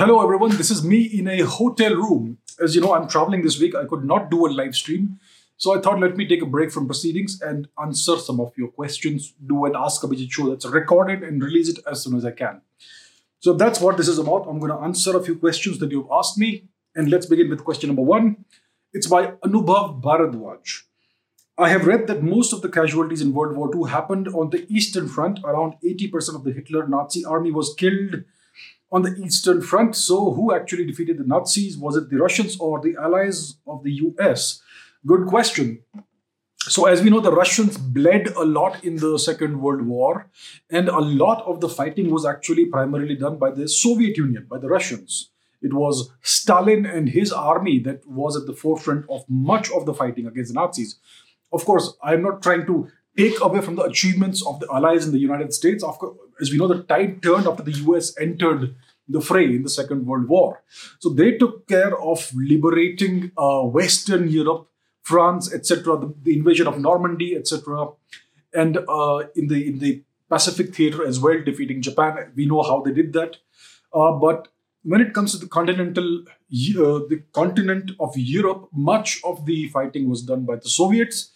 Hello, everyone. This is me in a hotel room. As you know, I'm traveling this week. I could not do a live stream. So I thought let me take a break from proceedings and answer some of your questions. Do an Ask Abhijit show that's recorded and release it as soon as I can. So that's what this is about. I'm going to answer a few questions that you've asked me. And let's begin with question number one. It's by Anubhav Bharadwaj. I have read that most of the casualties in World War II happened on the Eastern Front. Around 80% of the Hitler Nazi army was killed on the Eastern Front. So, who actually defeated the Nazis? Was it the Russians or the allies of the US? Good question. So, as we know, the Russians bled a lot in the Second World War, and a lot of the fighting was actually primarily done by the Soviet Union, by the Russians. It was Stalin and his army that was at the forefront of much of the fighting against the Nazis. Of course, I'm not trying to take away from the achievements of the Allies in the United States. Of course, as we know, the tide turned after the US entered the fray in the Second World War. So they took care of liberating uh, Western Europe, France, etc., the, the, invasion of Normandy, etc., and uh, in the in the Pacific theater as well, defeating Japan. We know how they did that. Uh, but when it comes to the continental uh, the continent of Europe, much of the fighting was done by the Soviets.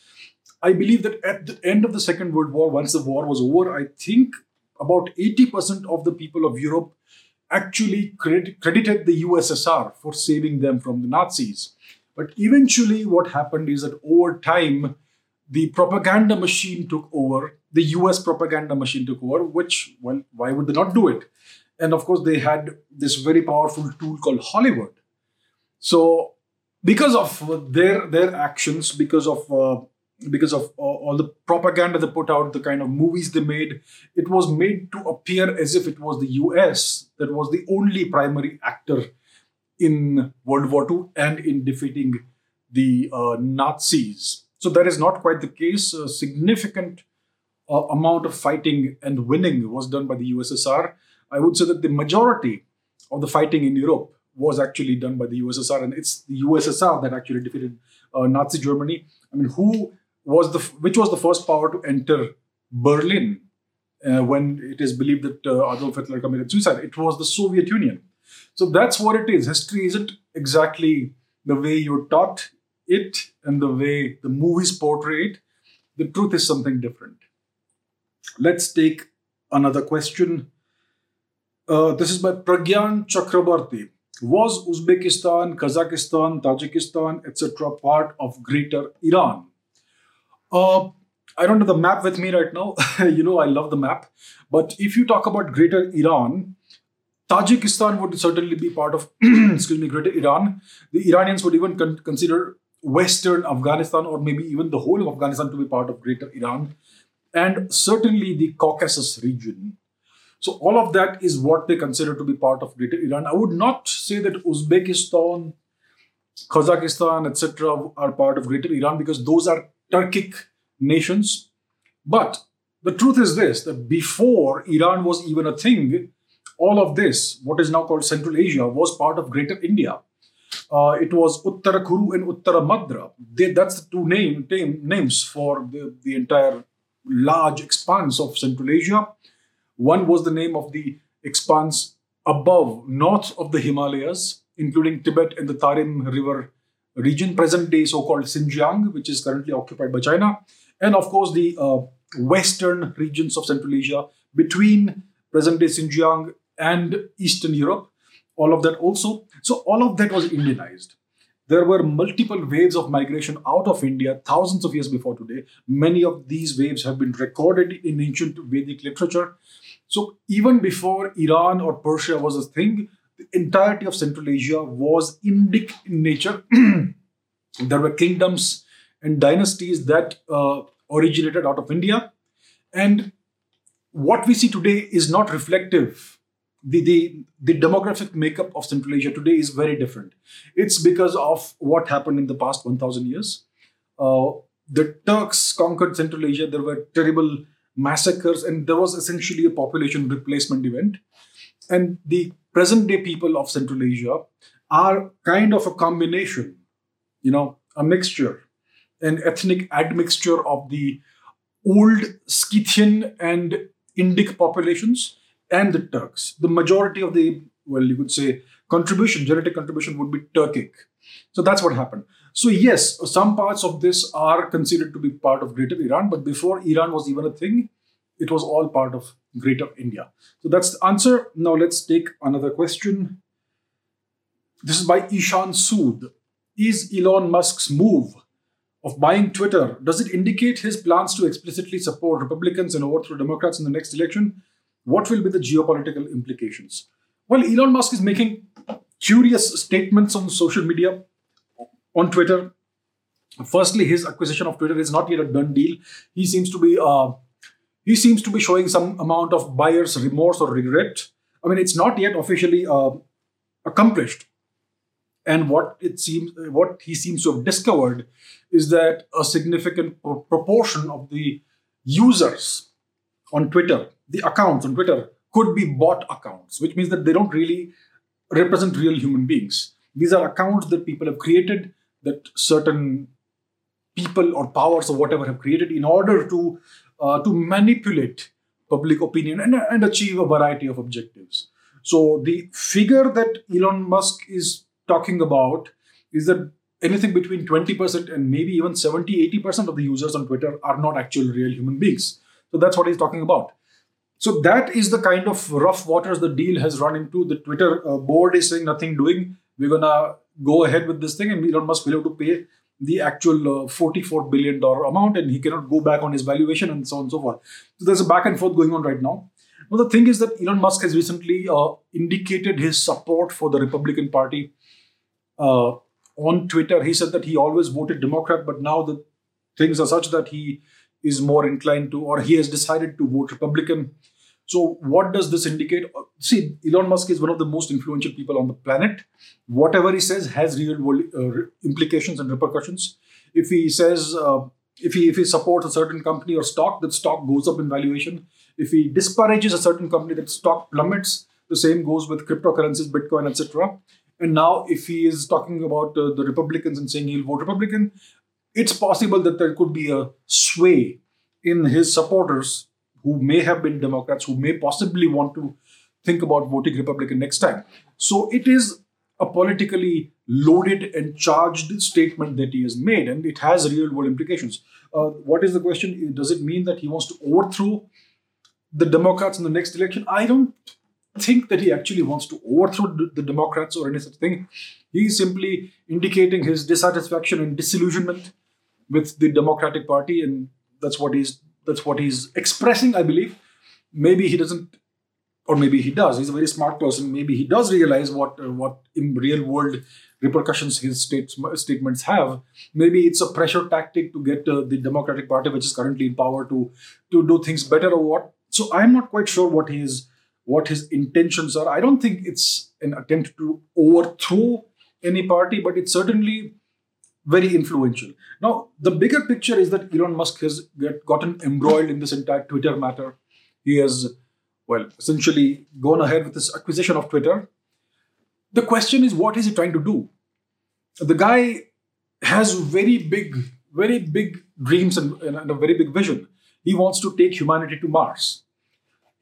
I believe that at the end of the Second World War, once the war was over, I think about 80% of the people of Europe actually credit, credited the USSR for saving them from the Nazis. But eventually, what happened is that over time, the propaganda machine took over, the US propaganda machine took over, which, well, why would they not do it? And of course, they had this very powerful tool called Hollywood. So, because of their their actions, because of uh, because of all the propaganda they put out, the kind of movies they made, it was made to appear as if it was the US that was the only primary actor in World War II and in defeating the uh, Nazis. So that is not quite the case. A significant uh, amount of fighting and winning was done by the USSR. I would say that the majority of the fighting in Europe was actually done by the USSR, and it's the USSR that actually defeated uh, Nazi Germany. I mean, who was the which was the first power to enter Berlin uh, when it is believed that uh, Adolf Hitler committed suicide. It was the Soviet Union. So that's what it is. History isn't exactly the way you're taught it and the way the movies portray it. The truth is something different. Let's take another question. Uh, this is by Pragyan Chakrabarti. Was Uzbekistan, Kazakhstan, Tajikistan, etc., part of Greater Iran? Uh, I don't have the map with me right now. you know, I love the map. But if you talk about Greater Iran, Tajikistan would certainly be part of, excuse me, Greater Iran. The Iranians would even con- consider Western Afghanistan or maybe even the whole of Afghanistan to be part of Greater Iran. And certainly the Caucasus region. So all of that is what they consider to be part of Greater Iran. I would not say that Uzbekistan, Kazakhstan, etc., are part of Greater Iran because those are Turkic nations. But the truth is this that before Iran was even a thing, all of this, what is now called Central Asia, was part of Greater India. Uh, it was Uttara Kuru and Uttara Madra. They, that's the two name, name, names for the, the entire large expanse of Central Asia. One was the name of the expanse above, north of the Himalayas, including Tibet and the Tarim River region, present day so called Xinjiang, which is currently occupied by China, and of course the uh, western regions of Central Asia between present day Xinjiang and Eastern Europe, all of that also. So, all of that was Indianized. There were multiple waves of migration out of India thousands of years before today. Many of these waves have been recorded in ancient Vedic literature. So, even before Iran or Persia was a thing, the entirety of Central Asia was Indic in nature. there were kingdoms and dynasties that uh, originated out of India. And what we see today is not reflective. The, the, the demographic makeup of Central Asia today is very different. It's because of what happened in the past 1,000 years. Uh, the Turks conquered Central Asia. There were terrible massacres, and there was essentially a population replacement event. And the present day people of Central Asia are kind of a combination, you know, a mixture, an ethnic admixture of the old Scythian and Indic populations and the Turks. The majority of the, well, you could say contribution, genetic contribution, would be Turkic. So that's what happened. So yes, some parts of this are considered to be part of Greater Iran, but before Iran was even a thing, it was all part of Greater India. So that's the answer. Now let's take another question. This is by Ishan Sood. Is Elon Musk's move of buying Twitter, does it indicate his plans to explicitly support Republicans and overthrow Democrats in the next election? What will be the geopolitical implications? Well, Elon Musk is making curious statements on social media, on Twitter. Firstly, his acquisition of Twitter is not yet a done deal. He seems to be uh, he seems to be showing some amount of buyer's remorse or regret. I mean, it's not yet officially uh, accomplished. And what it seems, what he seems to have discovered, is that a significant proportion of the users on Twitter, the accounts on Twitter, could be bot accounts, which means that they don't really represent real human beings. These are accounts that people have created, that certain people or powers or whatever have created in order to uh, to manipulate public opinion and, and achieve a variety of objectives. So the figure that Elon Musk is talking about is that anything between 20% and maybe even 70 80% of the users on Twitter are not actual real human beings. So that's what he's talking about. So that is the kind of rough waters the deal has run into. The Twitter uh, board is saying nothing doing. We're gonna go ahead with this thing, and Elon Musk will have to pay the actual uh, 44 billion dollar amount, and he cannot go back on his valuation, and so on and so forth. So there's a back and forth going on right now. Well, the thing is that Elon Musk has recently uh, indicated his support for the Republican Party uh, on Twitter. He said that he always voted Democrat, but now the things are such that he is more inclined to, or he has decided to vote Republican. So, what does this indicate? See, Elon Musk is one of the most influential people on the planet. Whatever he says has real world uh, implications and repercussions. If he says, uh, if he if he supports a certain company or stock, that stock goes up in valuation. If he disparages a certain company, that stock plummets. The same goes with cryptocurrencies, Bitcoin, etc. And now, if he is talking about uh, the Republicans and saying he'll vote Republican, it's possible that there could be a sway in his supporters who may have been Democrats, who may possibly want to think about voting Republican next time. So it is a politically loaded and charged statement that he has made, and it has real world implications. Uh, what is the question? Does it mean that he wants to overthrow the Democrats in the next election? I don't think that he actually wants to overthrow the Democrats or any such thing. He is simply indicating his dissatisfaction and disillusionment with the Democratic Party, and that's what he's that's what he's expressing. I believe. Maybe he doesn't, or maybe he does. He's a very smart person. Maybe he does realize what uh, what in real world repercussions his statements have. Maybe it's a pressure tactic to get uh, the Democratic Party, which is currently in power, to to do things better or what. So I'm not quite sure what he is what his intentions are. I don't think it's an attempt to overthrow any party, but it's certainly very influential. Now, the bigger picture is that Elon Musk has get, gotten embroiled in this entire Twitter matter. He has, well, essentially gone ahead with this acquisition of Twitter. The question is, what is he trying to do? The guy has very big, very big dreams and, and a very big vision. He wants to take humanity to Mars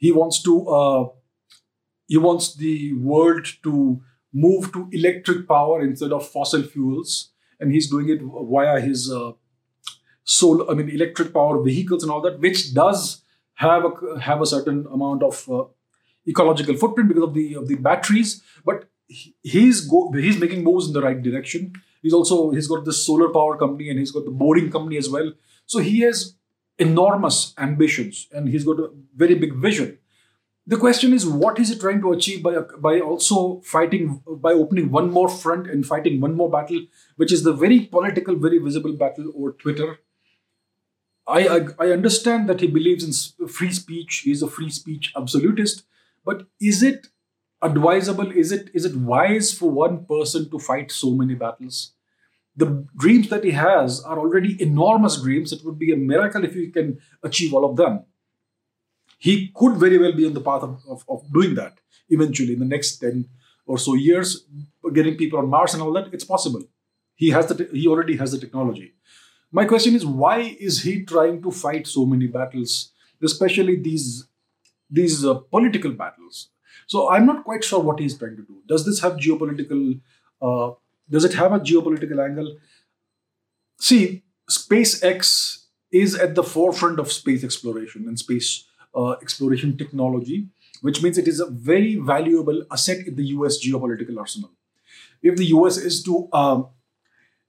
he wants to uh, he wants the world to move to electric power instead of fossil fuels, and he's doing it via his uh, solar, I mean, electric power vehicles and all that, which does have a have a certain amount of uh, ecological footprint because of the of the batteries, but he's go, he's making moves in the right direction. He's also he's got this solar power company and he's got the boring company as well. So he has enormous ambitions and he's got a very big vision. The question is, what is he trying to achieve by, by also fighting, by opening one more front and fighting one more battle, which is the very political, very visible battle over Twitter? I, I, I understand that he believes in free speech, he's a free speech absolutist, but is it advisable, is it, is it wise for one person to fight so many battles? the dreams that he has are already enormous dreams. It would be a miracle if he can achieve all of them. He could very well be on the path of, of, of doing that eventually in the next 10 or so years, getting people on Mars and all that. It's possible. He has the he already has the technology. My question is why is he trying to fight so many battles, especially these these uh, political battles? So I'm not quite sure what he's trying to do. Does this have geopolitical? Uh, does it have a geopolitical angle? See, SpaceX is at the forefront of space exploration and space uh, exploration technology, which means it is a very valuable asset in the U.S. geopolitical arsenal. If the U.S. is to um,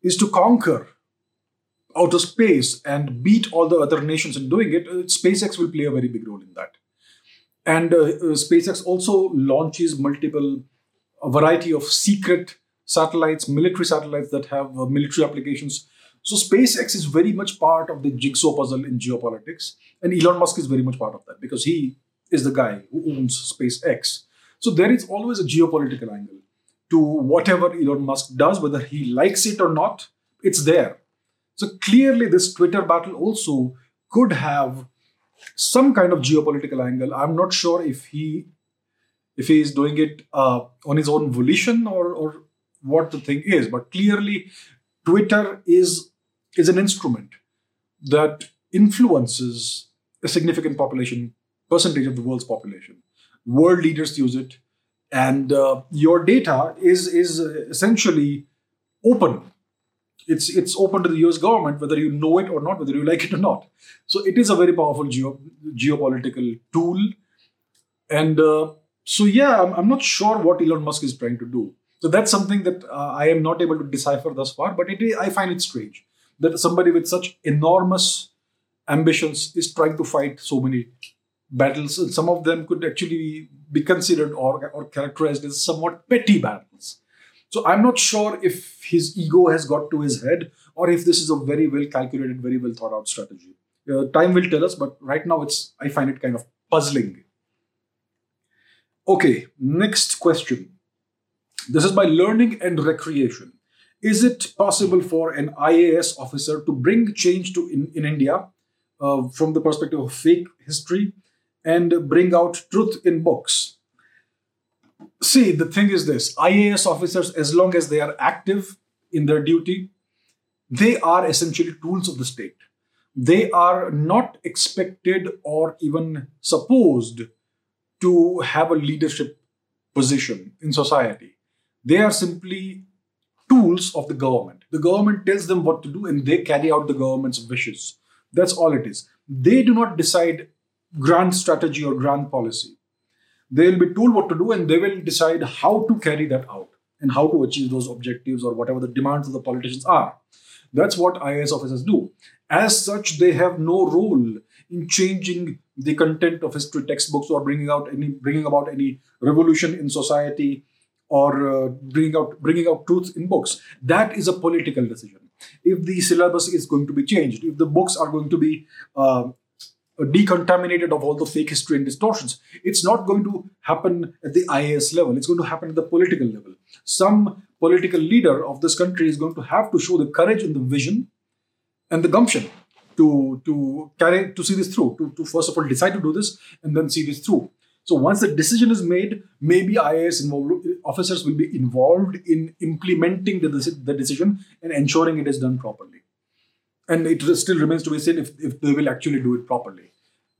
is to conquer outer space and beat all the other nations in doing it, uh, SpaceX will play a very big role in that. And uh, uh, SpaceX also launches multiple, a variety of secret satellites, military satellites that have uh, military applications. So SpaceX is very much part of the jigsaw puzzle in geopolitics, and Elon Musk is very much part of that because he is the guy who owns SpaceX. So there is always a geopolitical angle to whatever Elon Musk does, whether he likes it or not. It's there so clearly, this Twitter battle also could have some kind of geopolitical angle. I'm not sure if he if he is doing it uh, on his own volition or or what the thing is, but clearly, Twitter is is an instrument that influences a significant population percentage of the world's population. World leaders use it, and uh, your data is is essentially open it's it's open to the US government whether you know it or not, whether you like it or not. So it is a very powerful geo, geopolitical tool. And uh, so, yeah, I'm, I'm, not sure what Elon Musk is trying to do. So that's something that uh, I am not able to decipher thus far, but it, I find it strange that somebody with such enormous ambitions is trying to fight so many battles. And some of them could actually be considered or, or characterized as somewhat petty battles. So I'm not sure if his ego has got to his head or if this is a very well calculated, very well thought out strategy. Uh, time will tell us, but right now it's I find it kind of puzzling. Okay, next question. This is by learning and recreation. Is it possible for an IAS officer to bring change to in, in India uh, from the perspective of fake history and bring out truth in books? See, the thing is this IAS officers, as long as they are active in their duty, they are essentially tools of the state. They are not expected or even supposed to have a leadership position in society. They are simply tools of the government. The government tells them what to do and they carry out the government's wishes. That's all it is. They do not decide grand strategy or grand policy they will be told what to do and they will decide how to carry that out and how to achieve those objectives or whatever the demands of the politicians are. That's what IAS officers do. As such, they have no role in changing the content of history textbooks or bringing out any bringing about any revolution in society or uh, bringing out bringing out truth in books. That is a political decision. If the syllabus is going to be changed, if the books are going to be uh, decontaminated of all the fake history and distortions. It's not going to happen at the IAS level. It's going to happen at the political level. Some political leader of this country is going to have to show the courage and the vision and the gumption to to carry to see this through. To, to first of all decide to do this and then see this through. So once the decision is made, maybe IAS officers will be involved in implementing the, the decision and ensuring it is done properly. And it still remains to be seen if, if they will actually do it properly.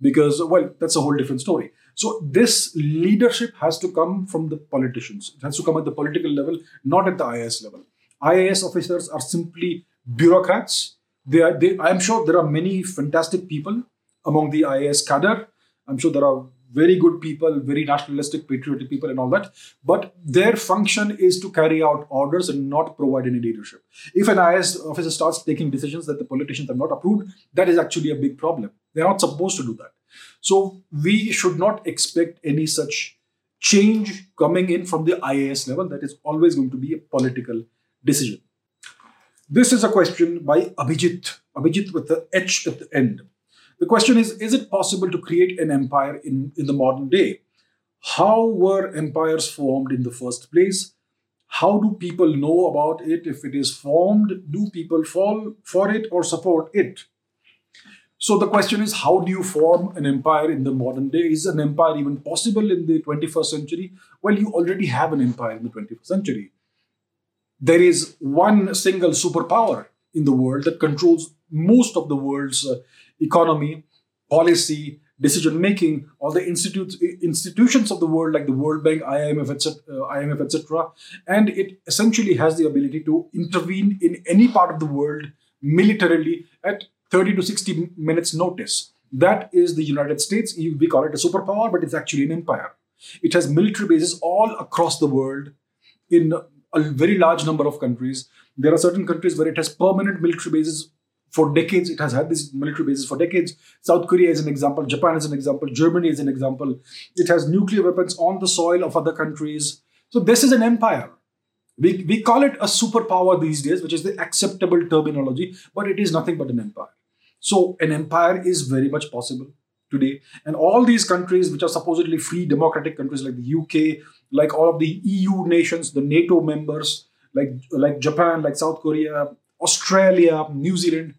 Because well that's a whole different story. So this leadership has to come from the politicians. It has to come at the political level not at the ias level. Ias officers are simply bureaucrats. They are they, i'm sure there are many fantastic people among the ias cadre. I'm sure there are very good people, very nationalistic, patriotic people, and all that. But their function is to carry out orders and not provide any leadership. If an IS officer starts taking decisions that the politicians have not approved, that is actually a big problem. They're not supposed to do that. So we should not expect any such change coming in from the IAS level. That is always going to be a political decision. This is a question by Abhijit. Abhijit with the H at the end. The question is Is it possible to create an empire in, in the modern day? How were empires formed in the first place? How do people know about it if it is formed? Do people fall for it or support it? So the question is how do you form an empire in the modern day? Is an empire even possible in the 21st century? Well, you already have an empire in the 21st century. There is one single superpower in the world that controls most of the world's uh, economy, policy, decision making, all the institutes, institutions of the world like the World Bank, IMF, etc., uh, IMF, etc., and it essentially has the ability to intervene in any part of the world militarily at 30 to 60 minutes notice. That is the United States. We call it a superpower, but it's actually an empire. It has military bases all across the world in a very large number of countries. There are certain countries where it has permanent military bases for decades. It has had these military bases for decades. South Korea is an example. Japan is an example. Germany is an example. It has nuclear weapons on the soil of other countries. So this is an empire. We, we call it a superpower these days, which is the acceptable terminology, but it is nothing but an empire. So an empire is very much possible today. And all these countries, which are supposedly free democratic countries like the UK, like all of the EU nations, the NATO members, like, like Japan, like South Korea, Australia, New Zealand,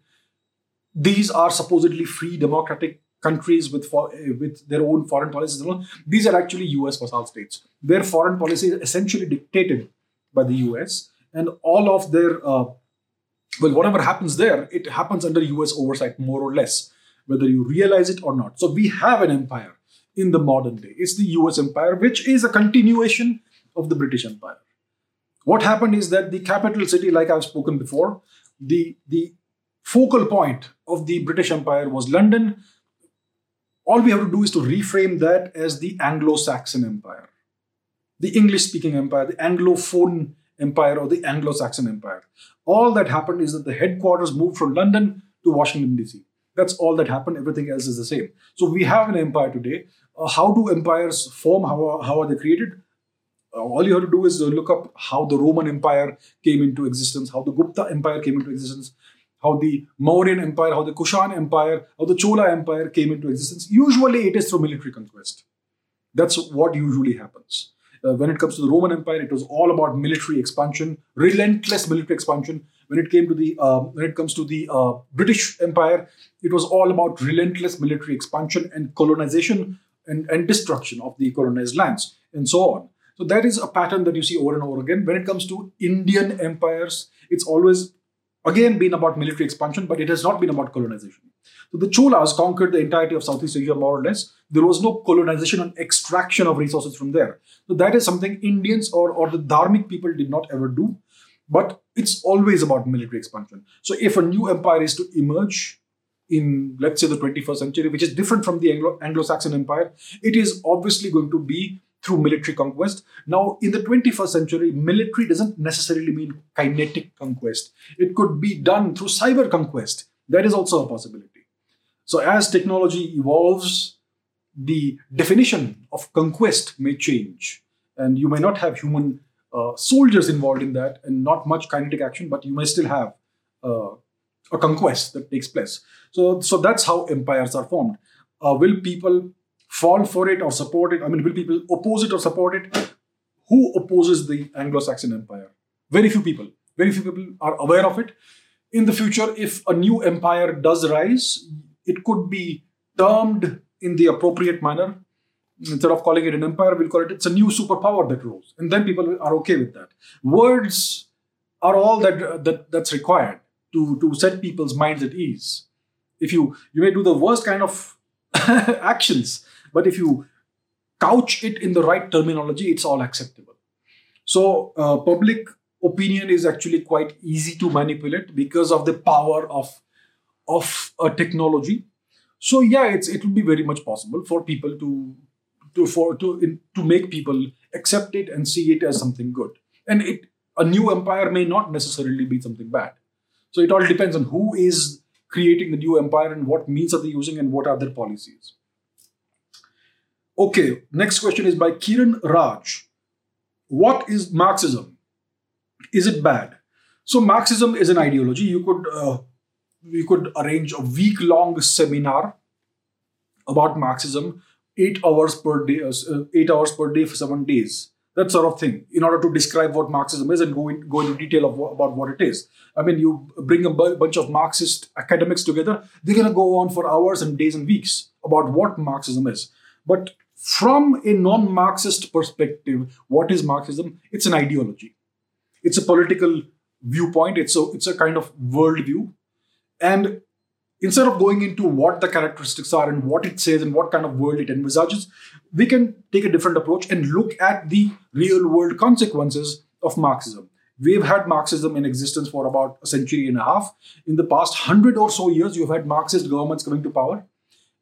these are supposedly free democratic countries with for, with their own foreign policies. These are actually U.S. vassal states. Their foreign policy is essentially dictated by the U.S. and all of their uh, well, whatever happens there, it happens under U.S. oversight more or less, whether you realize it or not. So we have an empire in the modern day. It's the U.S. empire, which is a continuation of the British Empire. What happened is that the capital city, like I've spoken before, the the focal point of the British Empire was London. All we have to do is to reframe that as the Anglo Saxon Empire, the English speaking empire, the Anglophone empire, or the Anglo Saxon Empire. All that happened is that the headquarters moved from London to Washington, D.C. That's all that happened. Everything else is the same. So we have an empire today. Uh, how do empires form? How are, how are they created? Uh, all you have to do is look up how the Roman Empire came into existence, how the Gupta Empire came into existence, how the Mauryan Empire, how the Kushan Empire, how the Chola Empire came into existence. Usually it is through military conquest. That's what usually happens. Uh, when it comes to the Roman Empire, it was all about military expansion, relentless military expansion. When it came to the uh, when it comes to the uh, British Empire, it was all about relentless military expansion and colonization and, and destruction of the colonized lands and so on. So that is a pattern that you see over and over again. When it comes to Indian empires, it's always again been about military expansion, but it has not been about colonization. So the Cholas conquered the entirety of Southeast Asia more or less. There was no colonization and extraction of resources from there. So that is something Indians or, or the Dharmic people did not ever do. But it's always about military expansion. So if a new empire is to emerge in, let's say, the 21st century, which is different from the Anglo- Anglo-Saxon empire, it is obviously going to be through military conquest. Now, in the 21st century, military doesn't necessarily mean kinetic conquest. It could be done through cyber conquest. That is also a possibility. So, as technology evolves, the definition of conquest may change. And you may not have human uh, soldiers involved in that and not much kinetic action, but you may still have uh, a conquest that takes place. So, so that's how empires are formed. Uh, will people fall for it or support it? I mean, will people oppose it or support it? Who opposes the Anglo Saxon Empire? Very few people. Very few people are aware of it. In the future, if a new empire does rise, it could be termed in the appropriate manner. Instead of calling it an empire, we'll call it it's a new superpower that rose. And then people are okay with that. Words are all that, that that's required to, to set people's minds at ease. If you you may do the worst kind of actions, but if you couch it in the right terminology, it's all acceptable. So uh, public opinion is actually quite easy to manipulate because of the power of of a technology. So yeah, it's it will be very much possible for people to to for to in, to make people accept it and see it as something good. And it a new empire may not necessarily be something bad. So it all depends on who is creating the new empire and what means are they using and what are their policies. Okay, next question is by Kiran Raj. What is Marxism? Is it bad? So Marxism is an ideology. You could uh, we could arrange a week long seminar about Marxism, eight hours per day, uh, uh, eight hours per day for seven days. That sort of thing, in order to describe what Marxism is and go, in, go into detail of, about what it is. I mean, you bring a b- bunch of Marxist academics together, they're going to go on for hours and days and weeks about what Marxism is. But from a non Marxist perspective, what is Marxism? It's an ideology, it's a political viewpoint, it's a, it's a kind of worldview and instead of going into what the characteristics are and what it says and what kind of world it envisages, we can take a different approach and look at the real world consequences of Marxism. We've had Marxism in existence for about a century and a half. In the past hundred or so years, you've had Marxist governments coming to power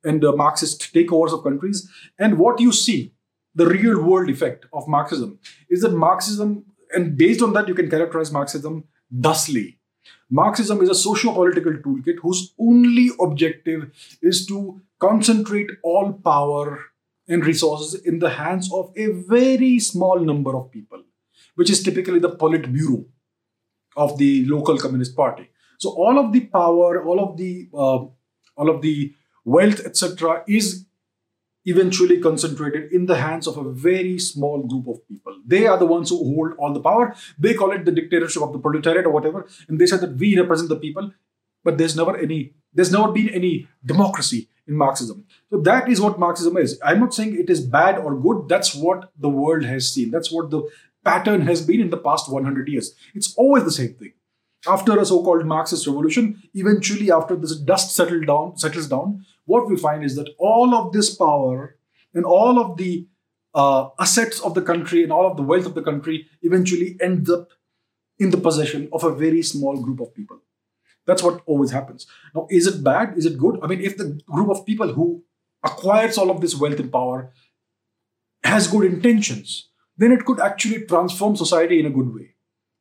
and uh, Marxist takeovers of countries. And what you see, the real world effect of Marxism, is that Marxism, and based on that, you can characterize Marxism thusly. Marxism is a socio-political toolkit whose only objective is to concentrate all power and resources in the hands of a very small number of people, which is typically the Politburo of the local Communist Party. So all of the power, all of the uh, all of the wealth, etc., is eventually concentrated in the hands of a very small group of people. They are the ones who hold all the power. They call it the dictatorship of the proletariat or whatever, and they say that we represent the people. But there's never any, there's never been any democracy in Marxism. So that is what Marxism is. I'm not saying it is bad or good. That's what the world has seen. That's what the pattern has been in the past 100 years. It's always the same thing. After a so-called Marxist revolution, eventually after this dust settled down, settles down, what we find is that all of this power and all of the uh, assets of the country and all of the wealth of the country eventually ends up in the possession of a very small group of people. That's what always happens. Now, is it bad? Is it good? I mean, if the group of people who acquires all of this wealth and power has good intentions, then it could actually transform society in a good way.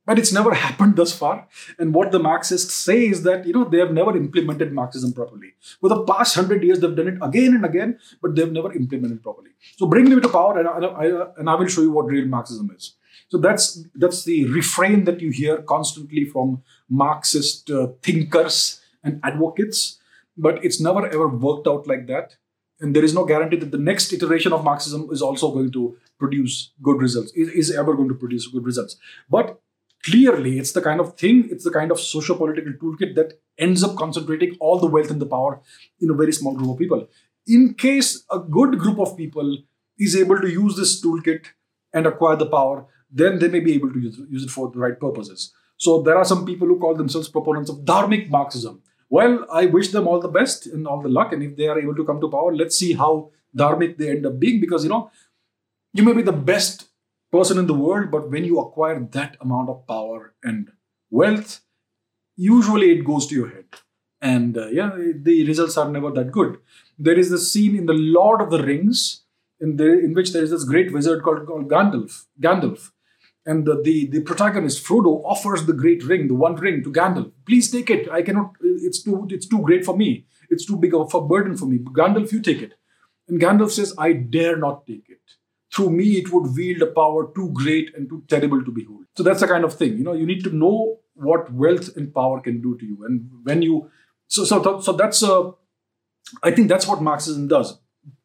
But it's never happened thus far. And what the Marxists say is that, you know, they have never implemented Marxism properly. For the past hundred years, they've done it again and again, but they've never implemented properly. So bring me to power, and I, I, and I will show you what real Marxism is. So that's that's the refrain that you hear constantly from Marxist uh, thinkers and advocates, but it's never ever worked out like that. And there is no guarantee that the next iteration of Marxism is also going to produce good results, is, is ever going to produce good results. But clearly it's the kind of thing it's the kind of socio-political toolkit that ends up concentrating all the wealth and the power in a very small group of people. In case a good group of people is able to use this toolkit and acquire the power then they may be able to use, use it for the right purposes. So there are some people who call themselves proponents of dharmic marxism. Well i wish them all the best and all the luck and if they are able to come to power let's see how dharmic they end up being because you know you may be the best person in the world, but when you acquire that amount of power and wealth, usually it goes to your head. And uh, yeah, the results are never that good. There is this scene in the Lord of the Rings, in, the, in which there is this great wizard called, called Gandalf. Gandalf. And the, the, the protagonist, Frodo, offers the great ring, the one ring, to Gandalf. Please take it. I cannot, it's too, it's too great for me. It's too big of a burden for me. Gandalf, you take it. And Gandalf says, I dare not take it through me it would wield a power too great and too terrible to behold. So that's the kind of thing. You know, you need to know what wealth and power can do to you. And when you so so so that's a I think that's what Marxism does.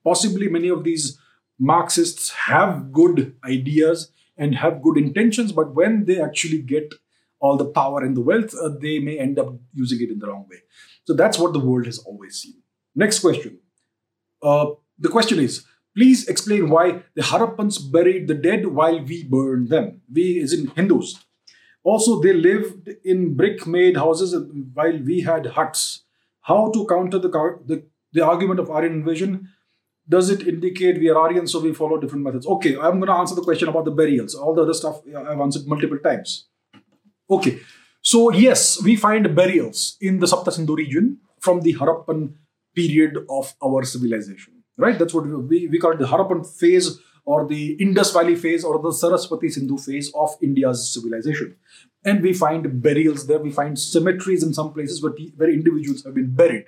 Possibly many of these Marxists have good ideas and have good intentions, but when they actually get all the power and the wealth, uh, they may end up using it in the wrong way. So that's what the world has always seen. Next question. Uh, the question is Please explain why the Harappans buried the dead while we burned them. We is in Hindus. Also, they lived in brick-made houses while we had huts. How to counter the, the, the argument of Aryan invasion? Does it indicate we are Aryan, so we follow different methods? Okay, I'm going to answer the question about the burials. All the other stuff I've answered multiple times. Okay, so yes, we find burials in the Sapta Sindhu region from the Harappan period of our civilization right? That's what we, we call it the Harappan phase or the Indus Valley phase or the Saraswati Sindhu phase of India's civilization. And we find burials there, we find cemeteries in some places where, where individuals have been buried.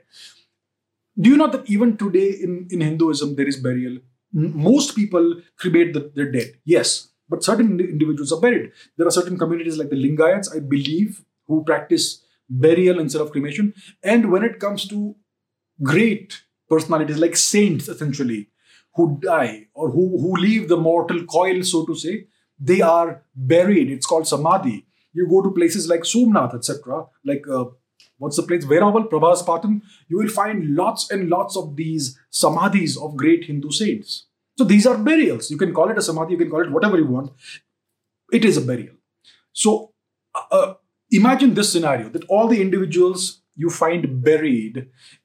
Do you know that even today in, in Hinduism there is burial? Most people cremate the, their dead, yes, but certain individuals are buried. There are certain communities like the Lingayats, I believe, who practice burial instead of cremation. And when it comes to great personalities like saints essentially who die or who, who leave the mortal coil so to say they are buried it's called samadhi you go to places like somnath etc like uh, what's the place Veraval, Prabhas Patan, you will find lots and lots of these samadhis of great Hindu saints. So these are burials. You can call it a samadhi, you can call it whatever you want. It is a burial. So uh, uh imagine this scenario that all the individuals you find buried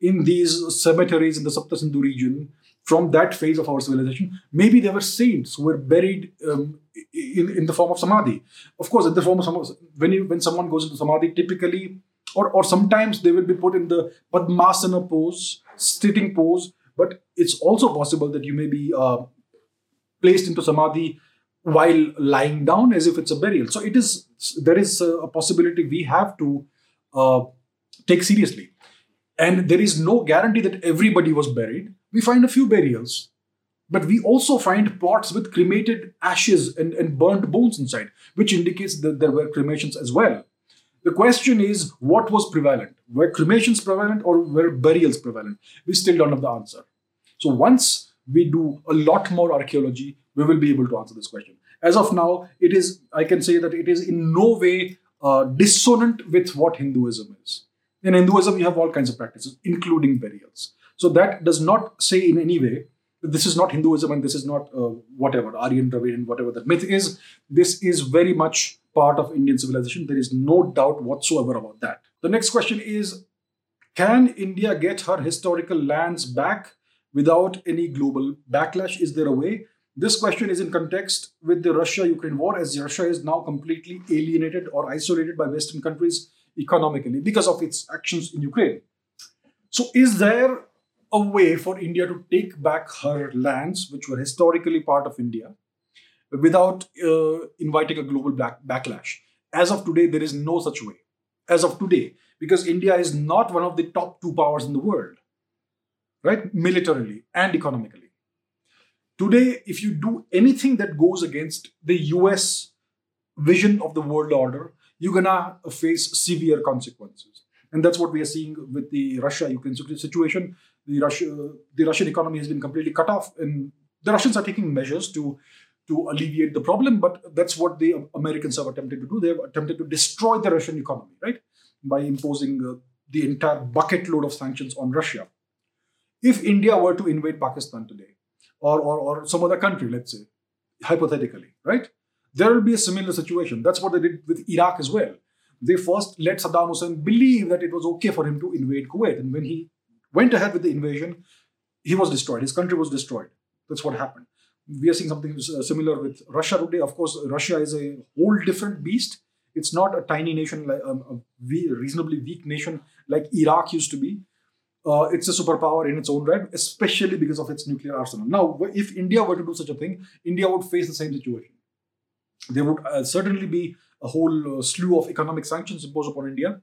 in these cemeteries in the Saptasindhu region from that phase of our civilization. Maybe they were saints who were buried um, in, in the form of samadhi. Of course, in the form of samadhi, when you, when someone goes into samadhi, typically, or or sometimes they will be put in the padmasana pose, sitting pose. But it's also possible that you may be uh, placed into samadhi while lying down, as if it's a burial. So it is there is a possibility we have to uh, take seriously. And there is no guarantee that everybody was buried. We find a few burials but we also find pots with cremated ashes and, and burnt bones inside, which indicates that there were cremations as well. The question is what was prevalent? Were cremations prevalent or were burials prevalent? We still don't have the answer. So once we do a lot more archaeology, we will be able to answer this question. As of now, it is I can say that it is in no way uh, dissonant with what Hinduism is. In Hinduism, you have all kinds of practices, including burials. So that does not say in any way this is not Hinduism and this is not uh, whatever, Aryan, Dravidian, whatever the myth is. This is very much part of Indian civilization. There is no doubt whatsoever about that. The next question is Can India get her historical lands back without any global backlash? Is there a way? This question is in context with the Russia Ukraine war, as Russia is now completely alienated or isolated by Western countries economically because of its actions in Ukraine. So, is there a way for India to take back her lands, which were historically part of India, without uh, inviting a global back- backlash. As of today, there is no such way. As of today, because India is not one of the top two powers in the world, right? Militarily and economically. Today, if you do anything that goes against the US vision of the world order, you're gonna face severe consequences. And that's what we are seeing with the Russia Ukraine situation the Russia, the Russian economy has been completely cut off, and the Russians are taking measures to to alleviate the problem. But that's what the Americans have attempted to do. They have attempted to destroy the Russian economy, right, by imposing uh, the entire bucket load of sanctions on Russia. If India were to invade Pakistan today, or or, or some other country, let's say, hypothetically, right, there will be a similar situation. That's what they did with Iraq as well. They first let Saddam Hussein believe that it was okay for him to invade Kuwait, and when he went ahead with the invasion, he was destroyed. His country was destroyed. That's what happened. We are seeing something uh, similar with Russia today. Of course, Russia is a whole different beast. It's not a tiny nation, like um, a reasonably weak nation like Iraq used to be. Uh, it's a superpower in its own right, especially because of its nuclear arsenal. Now, if India were to do such a thing, India would face the same situation. There would uh, certainly be a whole uh, slew of economic sanctions imposed upon India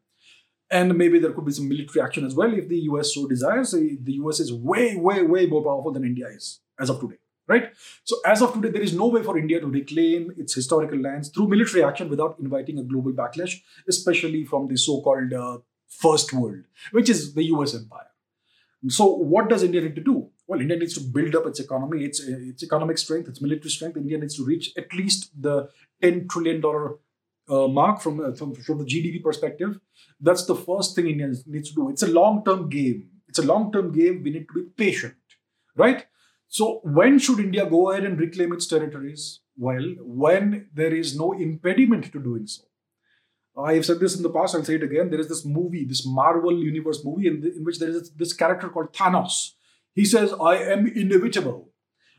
and maybe there could be some military action as well if the US so desires. The US is way, way, way more powerful than India is as of today, right? So, as of today, there is no way for India to reclaim its historical lands through military action without inviting a global backlash, especially from the so called uh, first world, which is the US empire. So, what does India need to do? Well, India needs to build up its economy, its, its economic strength, its military strength. India needs to reach at least the $10 trillion uh, mark from, uh, from, from the GDP perspective. That's the first thing India needs to do. It's a long term game. It's a long term game. We need to be patient, right? So when should India go ahead and reclaim its territories? Well, when there is no impediment to doing so. I have said this in the past. I'll say it again. There is this movie, this Marvel Universe movie, in, the, in which there is this character called Thanos. He says, "I am inevitable."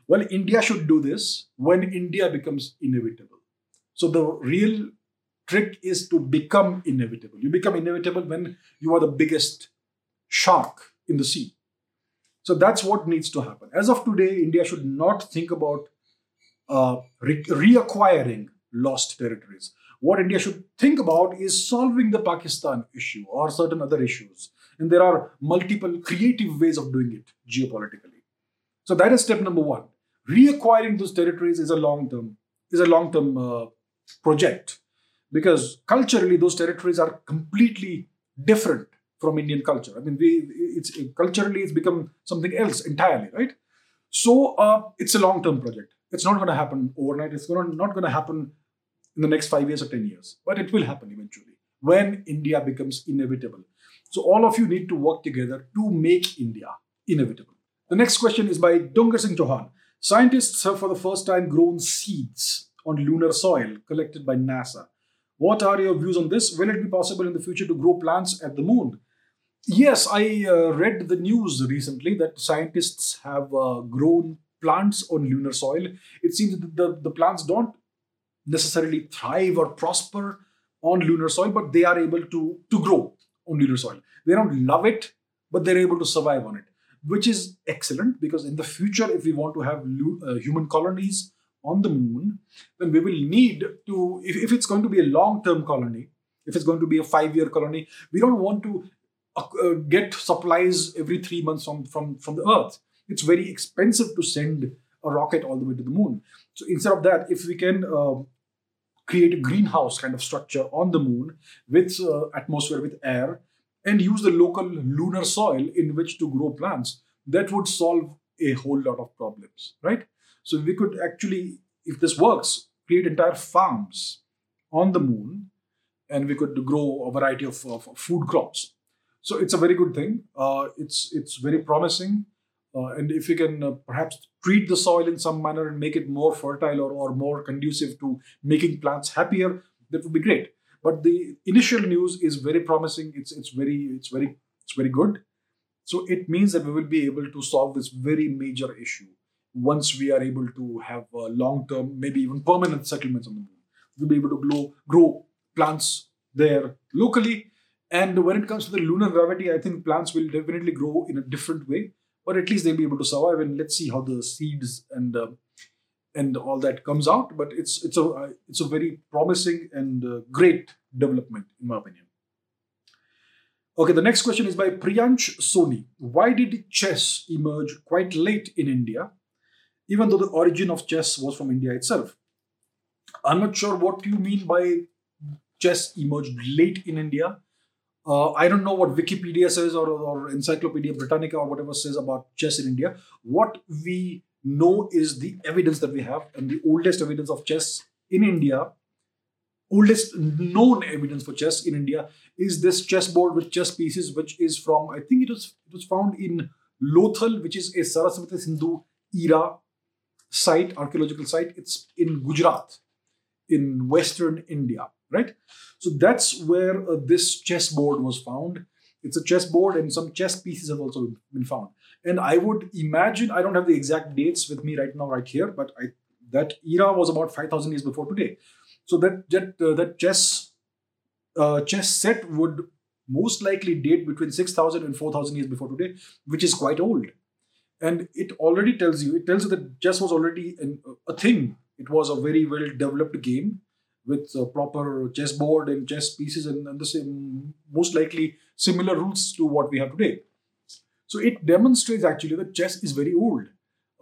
Well, India should do this when India becomes inevitable. So the real trick is to become inevitable. You become inevitable when you are the biggest shark in the sea. So that's what needs to happen. As of today, India should not think about uh, re- reacquiring lost territories. What India should think about is solving the Pakistan issue or certain other issues. And there are multiple creative ways of doing it geopolitically. So that is step number one. Reacquiring those territories is a long term is a long term uh, project because culturally those territories are completely different from Indian culture. I mean, we it's culturally it's become something else entirely, right? So uh, it's a long-term project. It's not going to happen overnight. It's gonna, not going to happen in the next five years or ten years, but it will happen eventually when India becomes inevitable. So all of you need to work together to make India inevitable. The next question is by Dungar Singh Chauhan. Scientists have for the first time grown seeds on lunar soil collected by NASA. What are your views on this? Will it be possible in the future to grow plants at the moon? Yes, I uh, read the news recently that scientists have uh, grown plants on lunar soil. It seems that the, the plants don't necessarily thrive or prosper on lunar soil, but they are able to, to grow on lunar soil. They don't love it, but they're able to survive on it, which is excellent because in the future, if we want to have uh, human colonies on the moon, then we will need to, if, if it's going to be a long term colony, if it's going to be a five year colony, we don't want to uh, get supplies every three months from, from, from the Earth. It's very expensive to send a rocket all the way to the moon. So instead of that, if we can uh, create a greenhouse kind of structure on the moon with uh, atmosphere, with air, and use the local lunar soil in which to grow plants, that would solve a whole lot of problems, right? So we could actually, if this works, create entire farms on the moon, and we could grow a variety of, of food crops. So it's a very good thing. Uh, it's it's very promising, uh, and if we can uh, perhaps treat the soil in some manner and make it more fertile or, or more conducive to making plants happier, that would be great. But the initial news is very promising. It's it's very it's very it's very good. So it means that we will be able to solve this very major issue once we are able to have long-term, maybe even permanent settlements on the moon. We'll be able to grow, grow plants there locally. And when it comes to the lunar gravity, I think plants will definitely grow in a different way, but at least they'll be able to survive. And let's see how the seeds and uh, and all that comes out. But it's it's a uh, it's a very promising and uh, great development in my opinion. Okay, the next question is by Priyansh Soni. Why did chess emerge quite late in India, even though the origin of chess was from India itself? I'm not sure what you mean by chess emerged late in India. Uh, I don't know what Wikipedia says or, or Encyclopedia Britannica or whatever says about chess in India. What we know is the evidence that we have, and the oldest evidence of chess in India, oldest known evidence for chess in India is this chessboard with chess pieces, which is from I think it was it was found in Lothal, which is a Saraswati Sindhu era site, archaeological site. It's in Gujarat, in western India, right? So that's where uh, this chessboard was found. It's a chessboard, and some chess pieces have also been found. And I would imagine I don't have the exact dates with me right now, right here, but I that era was about five thousand years before today. So that that uh, that chess uh, chess set would most likely date between 6000 and 4000 years before today which is quite old and it already tells you it tells you that chess was already an, a thing it was a very well developed game with a proper chessboard and chess pieces and, and the same most likely similar rules to what we have today so it demonstrates actually that chess is very old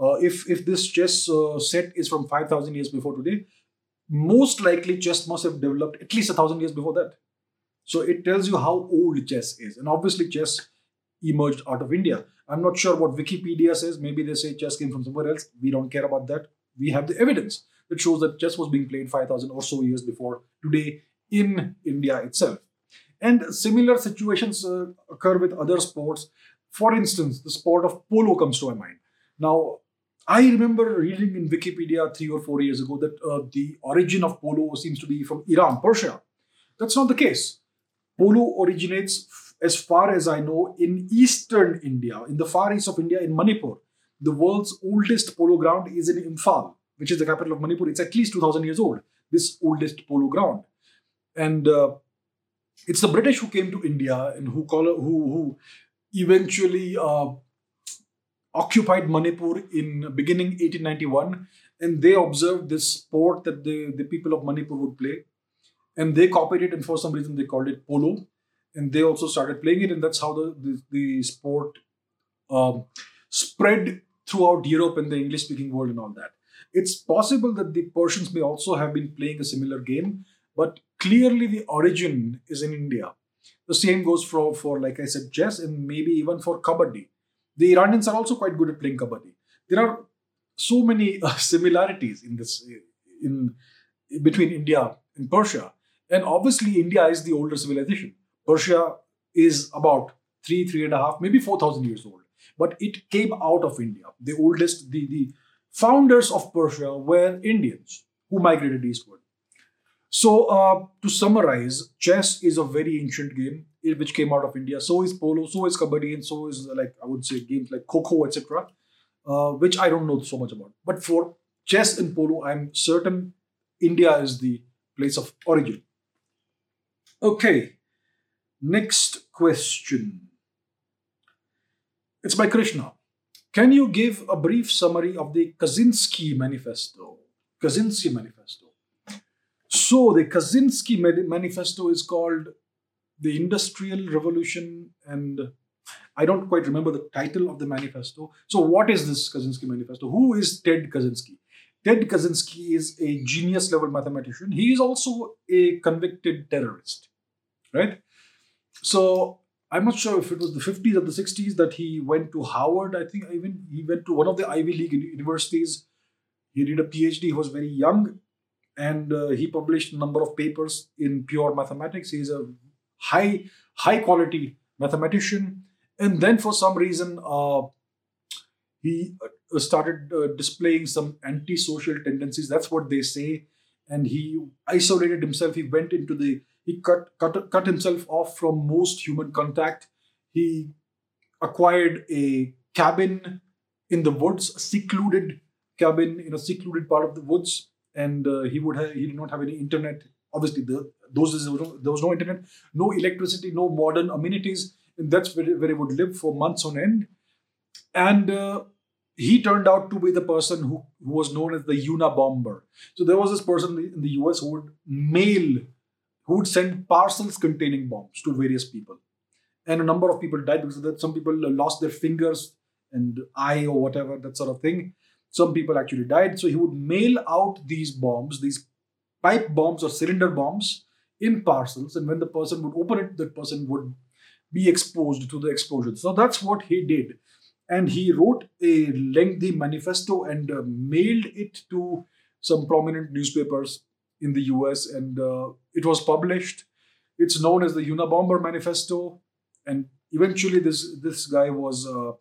uh, if if this chess uh, set is from 5000 years before today most likely chess must have developed at least a thousand years before that so it tells you how old chess is. And obviously, chess emerged out of India. I'm not sure what Wikipedia says. Maybe they say chess came from somewhere else. We don't care about that. We have the evidence that shows that chess was being played 5,000 or so years before today in India itself. And similar situations uh, occur with other sports. For instance, the sport of polo comes to my mind. Now, I remember reading in Wikipedia three or four years ago that uh, the origin of polo seems to be from Iran, Persia. That's not the case. Polo originates, as far as I know, in eastern India, in the far east of India, in Manipur. The world's oldest polo ground is in Imphal, which is the capital of Manipur. It's at least 2,000 years old, this oldest polo ground. And uh, it's the British who came to India and who, call, who, who eventually uh, occupied Manipur in beginning 1891. And they observed this sport that the, the people of Manipur would play and they copied it and for some reason they called it polo and they also started playing it and that's how the, the, the sport um, spread throughout europe and the english speaking world and all that it's possible that the persians may also have been playing a similar game but clearly the origin is in india the same goes for, for like i said chess and maybe even for kabaddi the iranians are also quite good at playing kabaddi there are so many uh, similarities in this in between india and persia and obviously, India is the older civilization. Persia is about three, three and a half, maybe 4,000 years old. But it came out of India. The oldest, the, the founders of Persia were Indians who migrated eastward. So, uh, to summarize, chess is a very ancient game. which came out of India. So is polo, so is kabaddi, and so is like I would say games like kho etc., uh, which I don't know so much about. But for chess and polo, I'm certain India is the place of origin. Okay, next question. It's by Krishna. Can you give a brief summary of the Kaczynski Manifesto? Kaczynski Manifesto. So, the Kaczynski Manifesto is called The Industrial Revolution, and I don't quite remember the title of the manifesto. So, what is this Kaczynski Manifesto? Who is Ted Kaczynski? Ted Kaczynski is a genius level mathematician. He is also a convicted terrorist, right? So, I'm not sure if it was the 50s or the 60s that he went to Harvard. I think even he went to one of the Ivy League universities. He did a PhD. He was very young, and uh, he published a number of papers in pure mathematics. He's a high high quality mathematician. And then for some reason, uh, he uh, started uh, displaying some antisocial tendencies. That's what they say. And he isolated himself. He went into the he cut, cut, cut himself off from most human contact. He acquired a cabin in the woods, a secluded cabin in a secluded part of the woods, and uh, he would he did not have any internet. Obviously, the, those days there was, no, there was no internet, no electricity, no modern amenities, and that's where, where he would live for months on end. And uh, he turned out to be the person who, who was known as the Unabomber. So there was this person in the US who would mail who would send parcels containing bombs to various people. And a number of people died because of that. Some people lost their fingers and eye or whatever, that sort of thing. Some people actually died. So he would mail out these bombs, these pipe bombs or cylinder bombs in parcels. And when the person would open it, that person would be exposed to the explosion. So that's what he did. And he wrote a lengthy manifesto and uh, mailed it to some prominent newspapers in the US, and uh, it was published. It's known as the Unabomber Manifesto, and eventually this this guy was uh,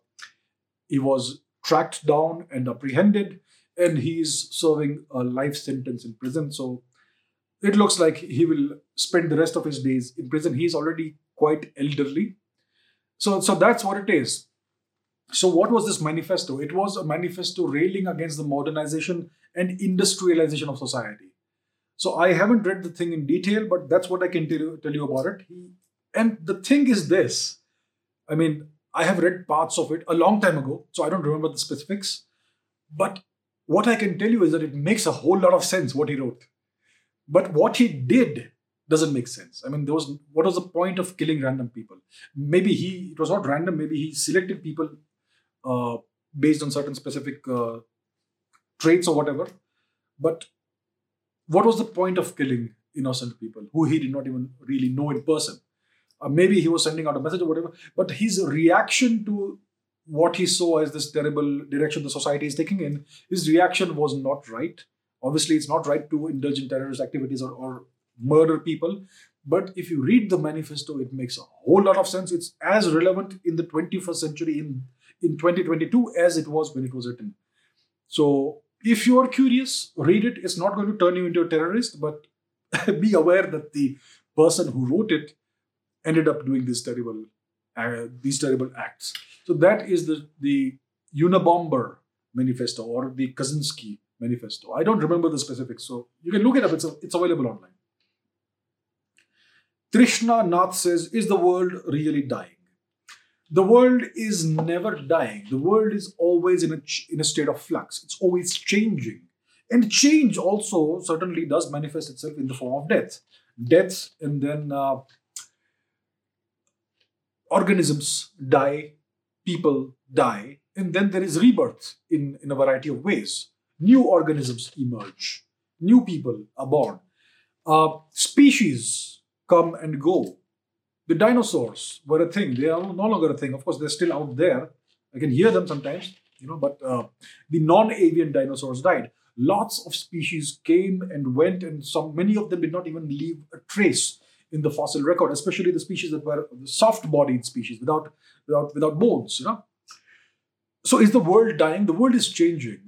he was tracked down and apprehended, and he's serving a life sentence in prison. So it looks like he will spend the rest of his days in prison. He's already quite elderly. So, so that's what it is. So, what was this manifesto? It was a manifesto railing against the modernization and industrialization of society. So I haven't read the thing in detail, but that's what I can tell you, tell you about it. And the thing is this I mean, I have read parts of it a long time ago, so I don't remember the specifics. But what I can tell you is that it makes a whole lot of sense what he wrote. But what he did doesn't make sense. I mean, there was what was the point of killing random people? Maybe he it was not random. Maybe he selected people uh, based on certain specific uh, traits or whatever. But what was the point of killing innocent people who he did not even really know in person? Uh, maybe he was sending out a message or whatever, but his reaction to what he saw as this terrible direction the society is taking in, his reaction was not right. Obviously, it's not right to indulge in terrorist activities or, or murder people. But if you read the manifesto, it makes a whole lot of sense. It's as relevant in the 21st century in, in 2022 as it was when it was written. So if you are curious, read it. It's not going to turn you into a terrorist, but be aware that the person who wrote it ended up doing this terrible, uh, these terrible acts. So that is the the Unabomber manifesto or the Kaczynski manifesto. I don't remember the specifics, so you can look it up. It's a, it's available online. Trishna Nath says, "Is the world really dying?" The world is never dying. The world is always in a, in a state of flux. It's always changing. And change also certainly does manifest itself in the form of death. Death, and then uh, organisms die, people die, and then there is rebirth in, in a variety of ways. New organisms emerge, new people are born, uh, species come and go the dinosaurs were a thing. They are no longer a thing. Of course, they're still out there. I can hear them sometimes, you know, but uh, the non-avian dinosaurs died. Lots of species came and went, and some many of them did not even leave a trace in the fossil record, especially the species that were soft-bodied species without, without, without bones, you know. So is the world dying? The world is changing.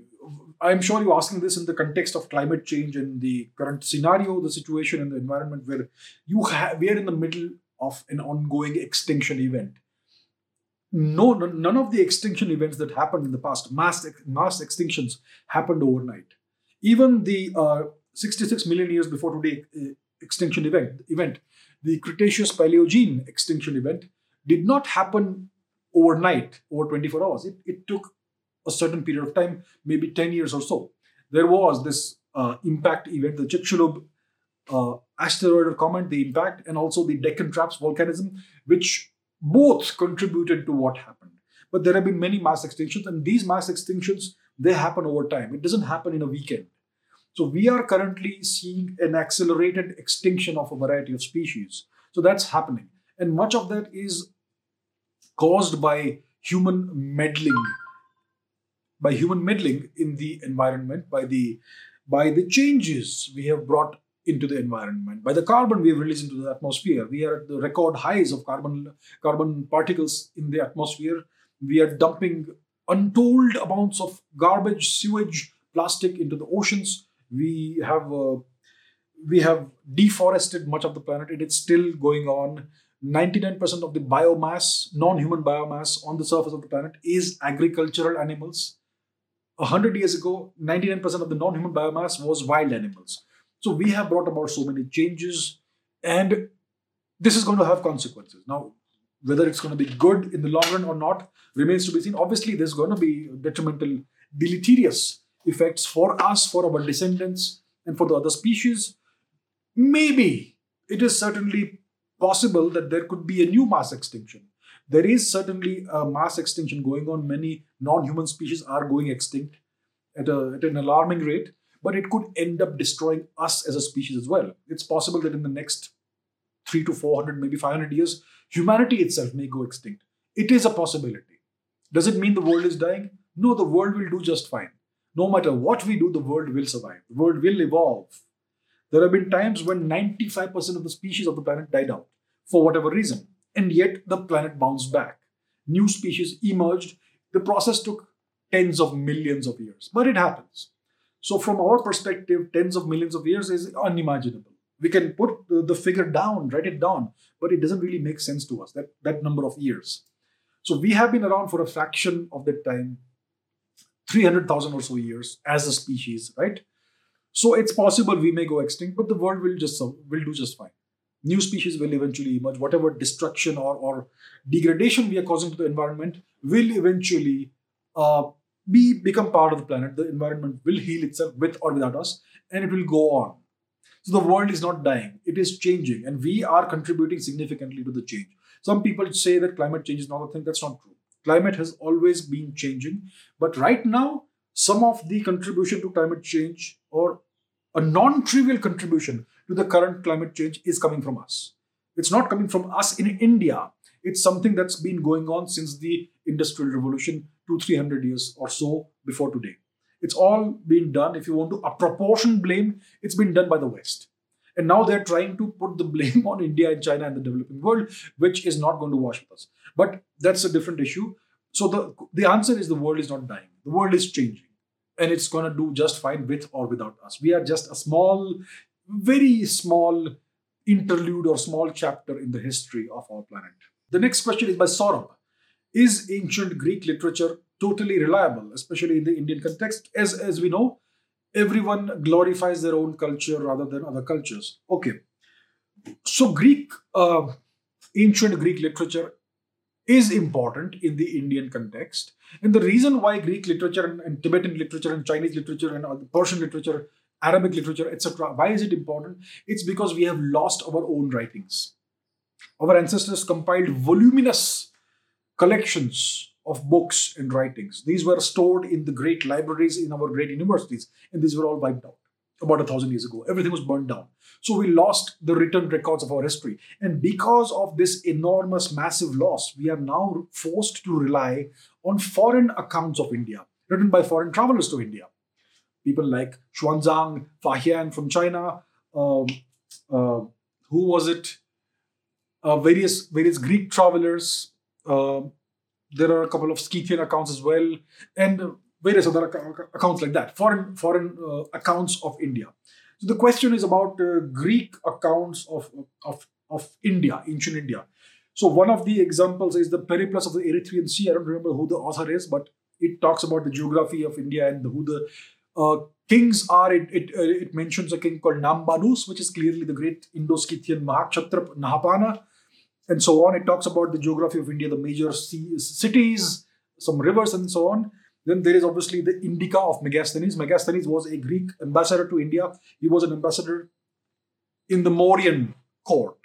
I'm sure you're asking this in the context of climate change and the current scenario, the situation and the environment where you have, we are in the middle of an ongoing extinction event. No, none of the extinction events that happened in the past, mass mass extinctions, happened overnight. Even the uh, 66 million years before today uh, extinction event, event, the Cretaceous Paleogene extinction event, did not happen overnight, over 24 hours. It, it took a certain period of time, maybe 10 years or so. There was this uh, impact event, the Chicxulub uh, asteroid comet, the impact, and also the Deccan Traps volcanism, which both contributed to what happened. But there have been many mass extinctions, and these mass extinctions they happen over time. It doesn't happen in a weekend. So we are currently seeing an accelerated extinction of a variety of species. So that's happening, and much of that is caused by human meddling by human meddling in the environment by the by the changes we have brought into the environment. By the carbon we have released into the atmosphere. We are at the record highs of carbon carbon particles in the atmosphere. We are dumping untold amounts of garbage sewage plastic into the oceans. We have uh, we have deforested much of the planet. And it is still going on. 99% of the biomass, non human biomass on the surface of the planet is agricultural animals. 100 years ago, 99% of the non human biomass was wild animals. So we have brought about so many changes, and this is going to have consequences. Now, whether it's going to be good in the long run or not remains to be seen. Obviously, there's going to be detrimental, deleterious effects for us, for our descendants, and for the other species. Maybe it is certainly possible that there could be a new mass extinction. There is certainly a mass extinction going on. Many non human species are going extinct at, a, at an alarming rate, but it could end up destroying us as a species as well. It's possible that in the next three to 400, maybe 500 years, humanity itself may go extinct. It is a possibility. Does it mean the world is dying? No, the world will do just fine. No matter what we do, the world will survive. The world will evolve. There have been times when 95% of the species of the planet died out for whatever reason. And yet the planet bounced back. New species emerged. The process took tens of millions of years, but it happens. So, from our perspective, tens of millions of years is unimaginable. We can put the figure down, write it down, but it doesn't really make sense to us, that, that number of years. So, we have been around for a fraction of that time, 300,000 or so years as a species, right? So, it's possible we may go extinct, but the world will just will do just fine new species will eventually emerge. Whatever destruction or, or degradation we are causing to the environment will eventually uh, be become part of the planet. The environment will heal itself with or without us, and it will go on. So the world is not dying; it is changing, and we are contributing significantly to the change. Some people say that climate change is not a thing. That's not true. Climate has always been changing, but right now, some of the contribution to climate change or a non-trivial contribution to the current climate change is coming from us. It's not coming from us in India. It's something that's been going on since the Industrial Revolution, two, three hundred years or so before today. It's all been done. If you want to apportion blame, it's been done by the West. And now they're trying to put the blame on India and China and the developing world, which is not going to wash with us. But that's a different issue. So the, the answer is the world is not dying. The world is changing. And it's going to do just fine with or without us. We are just a small very small interlude or small chapter in the history of our planet. The next question is by Saurabh. Is ancient Greek literature totally reliable, especially in the Indian context? As, as we know, everyone glorifies their own culture rather than other cultures. Okay. So, Greek, uh, ancient Greek literature is important in the Indian context. And the reason why Greek literature and, and Tibetan literature and Chinese literature and Persian literature Arabic literature, etc. Why is it important? It's because we have lost our own writings. Our ancestors compiled voluminous collections of books and writings. These were stored in the great libraries in our great universities, and these were all wiped out about a thousand years ago. Everything was burned down. So we lost the written records of our history. And because of this enormous, massive loss, we are now forced to rely on foreign accounts of India, written by foreign travelers to India people like Xuanzang, Fahian from China. Um, uh, who was it? Uh, various various Greek travelers. Uh, there are a couple of Scythian accounts as well, and various other accounts like that. Foreign foreign uh, accounts of India. So the question is about uh, Greek accounts of of of India, ancient India. So one of the examples is the Periplus of the Erythraean Sea. I don't remember who the author is, but it talks about the geography of India and who the uh, kings are. It it, uh, it, mentions a king called Nambanus, which is clearly the great Indo-Scythian Mahakshatrap Nahapana, and so on. It talks about the geography of India, the major cities, some rivers, and so on. Then there is obviously the Indica of Megasthenes. Megasthenes was a Greek ambassador to India. He was an ambassador in the Mauryan court.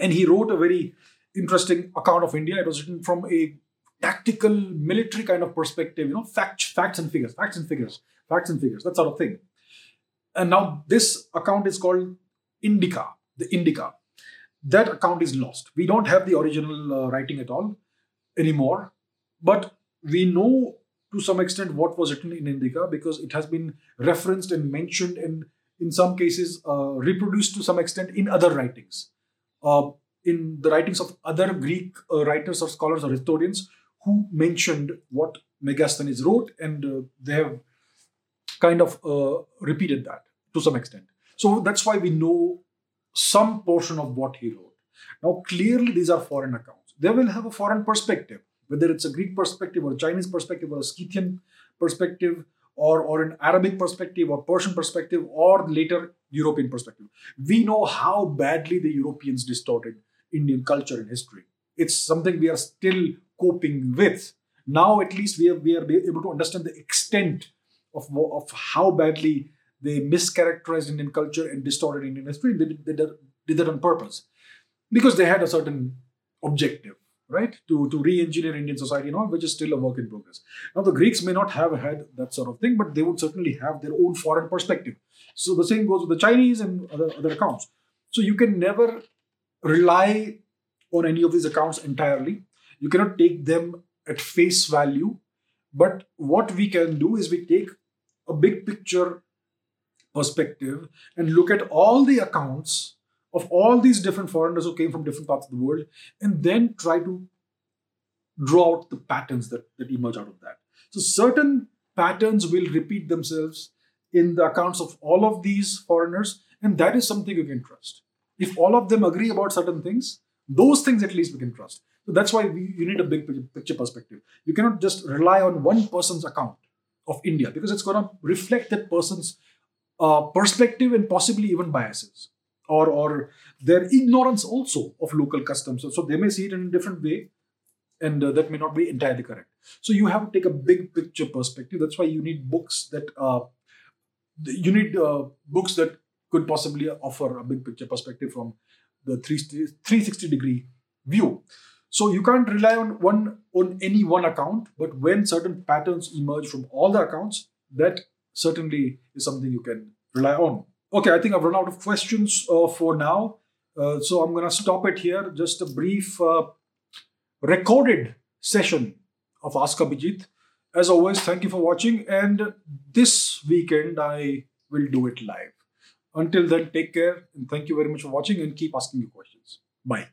And he wrote a very interesting account of India. It was written from a tactical military kind of perspective, you know, facts, facts and figures, facts and figures, facts and figures, that sort of thing. And now this account is called Indica, the Indica. That account is lost. We don't have the original uh, writing at all anymore. But we know to some extent what was written in Indica because it has been referenced and mentioned and in some cases uh, reproduced to some extent in other writings. Uh, in the writings of other Greek uh, writers or scholars or historians who mentioned what Megasthenes wrote, and uh, they have kind of uh, repeated that to some extent. So that's why we know some portion of what he wrote. Now, clearly, these are foreign accounts. They will have a foreign perspective whether it's a Greek perspective or a Chinese perspective or a Scythian perspective or, or an Arabic perspective or Persian perspective or later European perspective. We know how badly the Europeans distorted Indian culture and history. It's something we are still coping with. Now, at least, we are, we are able to understand the extent of, of how badly they mischaracterized Indian culture and distorted Indian history. They, they, they did that on purpose because they had a certain objective right? To, to re-engineer Indian society and all, which is still a work in progress. Now, the Greeks may not have had that sort of thing, but they would certainly have their own foreign perspective. So the same goes with the Chinese and other, other accounts. So you can never rely on any of these accounts entirely. You cannot take them at face value. But what we can do is we take a big picture perspective and look at all the accounts of all these different foreigners who came from different parts of the world and then try to draw out the patterns that, that emerge out of that. So certain patterns will repeat themselves in the accounts of all of these foreigners, and that is something you can trust. If all of them agree about certain things, those things at least we can trust. So that's why we, you need a big picture perspective. You cannot just rely on one person's account of India because it's going to reflect that person's uh, perspective and possibly even biases or or their ignorance also of local customs. So, so they may see it in a different way, and uh, that may not be entirely correct. So you have to take a big picture perspective. That's why you need books that uh, you need uh, books that could possibly offer a big picture perspective from the 360 degree view. So you can't rely on one on any one account, but when certain patterns emerge from all the accounts, that certainly is something you can rely on. Okay, I think I've run out of questions uh, for now. Uh, so I'm going to stop it here. Just a brief uh, recorded session of Ask Abhijit. As always, thank you for watching. And this weekend, I will do it live. Until then, take care. And thank you very much for watching and keep asking your questions. Bye.